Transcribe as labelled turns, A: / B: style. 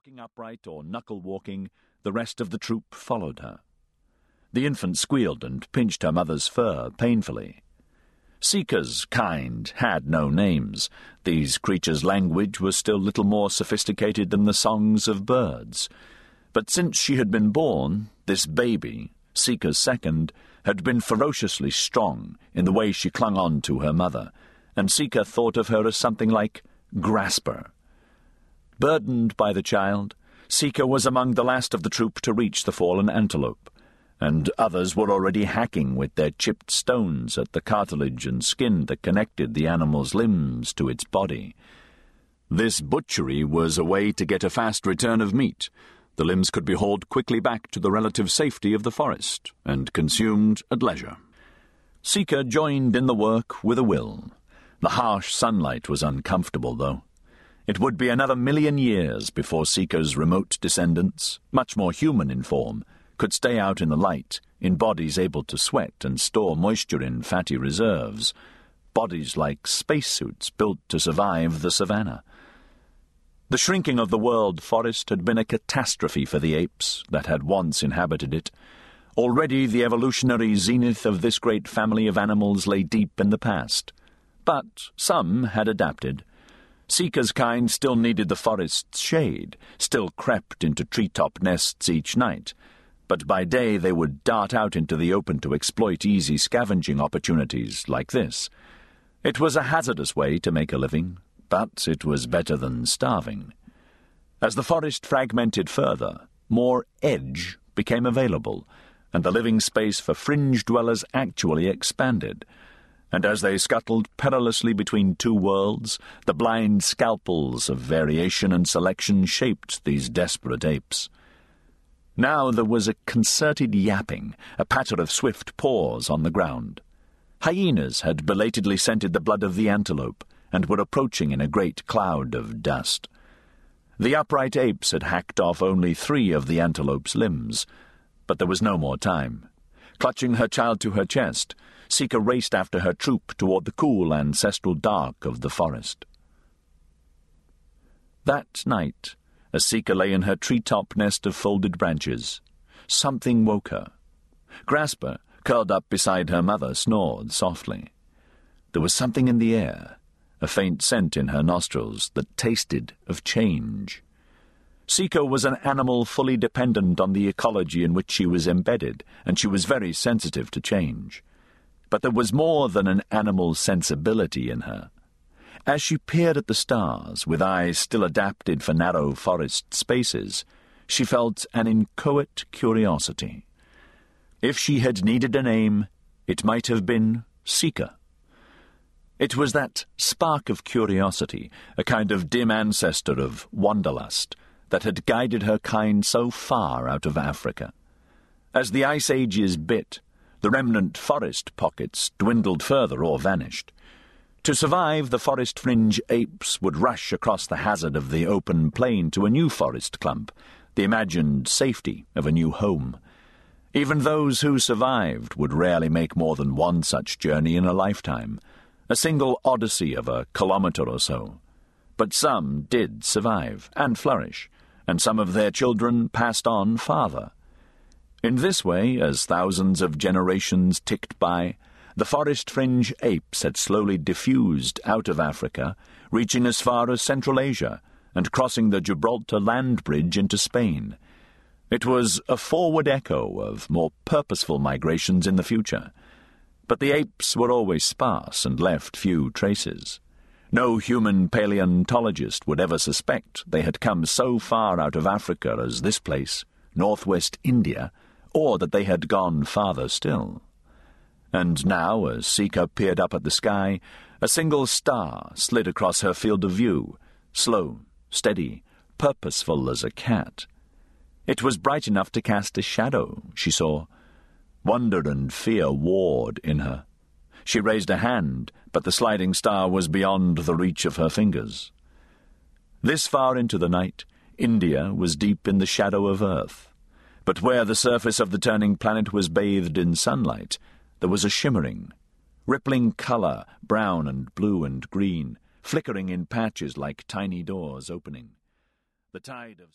A: walking upright or knuckle walking, the rest of the troop followed her. The infant squealed and pinched her mother's fur painfully. Seeker's kind had no names. These creatures' language was still little more sophisticated than the songs of birds. But since she had been born, this baby, Seeker's second, had been ferociously strong in the way she clung on to her mother, and Seeker thought of her as something like Grasper. Burdened by the child, Seeker was among the last of the troop to reach the fallen antelope, and others were already hacking with their chipped stones at the cartilage and skin that connected the animal's limbs to its body. This butchery was a way to get a fast return of meat. The limbs could be hauled quickly back to the relative safety of the forest and consumed at leisure. Seeker joined in the work with a will. The harsh sunlight was uncomfortable, though. It would be another million years before Seeker's remote descendants, much more human in form, could stay out in the light in bodies able to sweat and store moisture in fatty reserves, bodies like spacesuits built to survive the savannah. The shrinking of the world forest had been a catastrophe for the apes that had once inhabited it. Already the evolutionary zenith of this great family of animals lay deep in the past. But some had adapted. Seeker's kind still needed the forest's shade, still crept into treetop nests each night, but by day they would dart out into the open to exploit easy scavenging opportunities like this. It was a hazardous way to make a living, but it was better than starving. As the forest fragmented further, more edge became available, and the living space for fringe dwellers actually expanded. And as they scuttled perilously between two worlds, the blind scalpels of variation and selection shaped these desperate apes. Now there was a concerted yapping, a patter of swift paws on the ground. Hyenas had belatedly scented the blood of the antelope and were approaching in a great cloud of dust. The upright apes had hacked off only three of the antelope's limbs, but there was no more time. Clutching her child to her chest, Seeker raced after her troop toward the cool ancestral dark of the forest. That night, as Seeker lay in her tree-top nest of folded branches, something woke her. Grasper, curled up beside her mother, snored softly. There was something in the air, a faint scent in her nostrils that tasted of change. Seeker was an animal fully dependent on the ecology in which she was embedded, and she was very sensitive to change. But there was more than an animal sensibility in her. As she peered at the stars, with eyes still adapted for narrow forest spaces, she felt an inchoate curiosity. If she had needed a name, it might have been Seeker. It was that spark of curiosity, a kind of dim ancestor of wanderlust, that had guided her kind so far out of Africa. As the ice ages bit, the remnant forest pockets dwindled further or vanished. To survive, the forest fringe apes would rush across the hazard of the open plain to a new forest clump, the imagined safety of a new home. Even those who survived would rarely make more than one such journey in a lifetime, a single odyssey of a kilometre or so. But some did survive and flourish, and some of their children passed on farther. In this way, as thousands of generations ticked by, the forest fringe apes had slowly diffused out of Africa, reaching as far as Central Asia and crossing the Gibraltar land bridge into Spain. It was a forward echo of more purposeful migrations in the future. But the apes were always sparse and left few traces. No human paleontologist would ever suspect they had come so far out of Africa as this place, northwest India, or that they had gone farther still. And now, as Seeker peered up at the sky, a single star slid across her field of view, slow, steady, purposeful as a cat. It was bright enough to cast a shadow, she saw. Wonder and fear warred in her. She raised a hand, but the sliding star was beyond the reach of her fingers. This far into the night, India was deep in the shadow of Earth. But where the surface of the turning planet was bathed in sunlight, there was a shimmering, rippling colour, brown and blue and green, flickering in patches like tiny doors opening. The tide of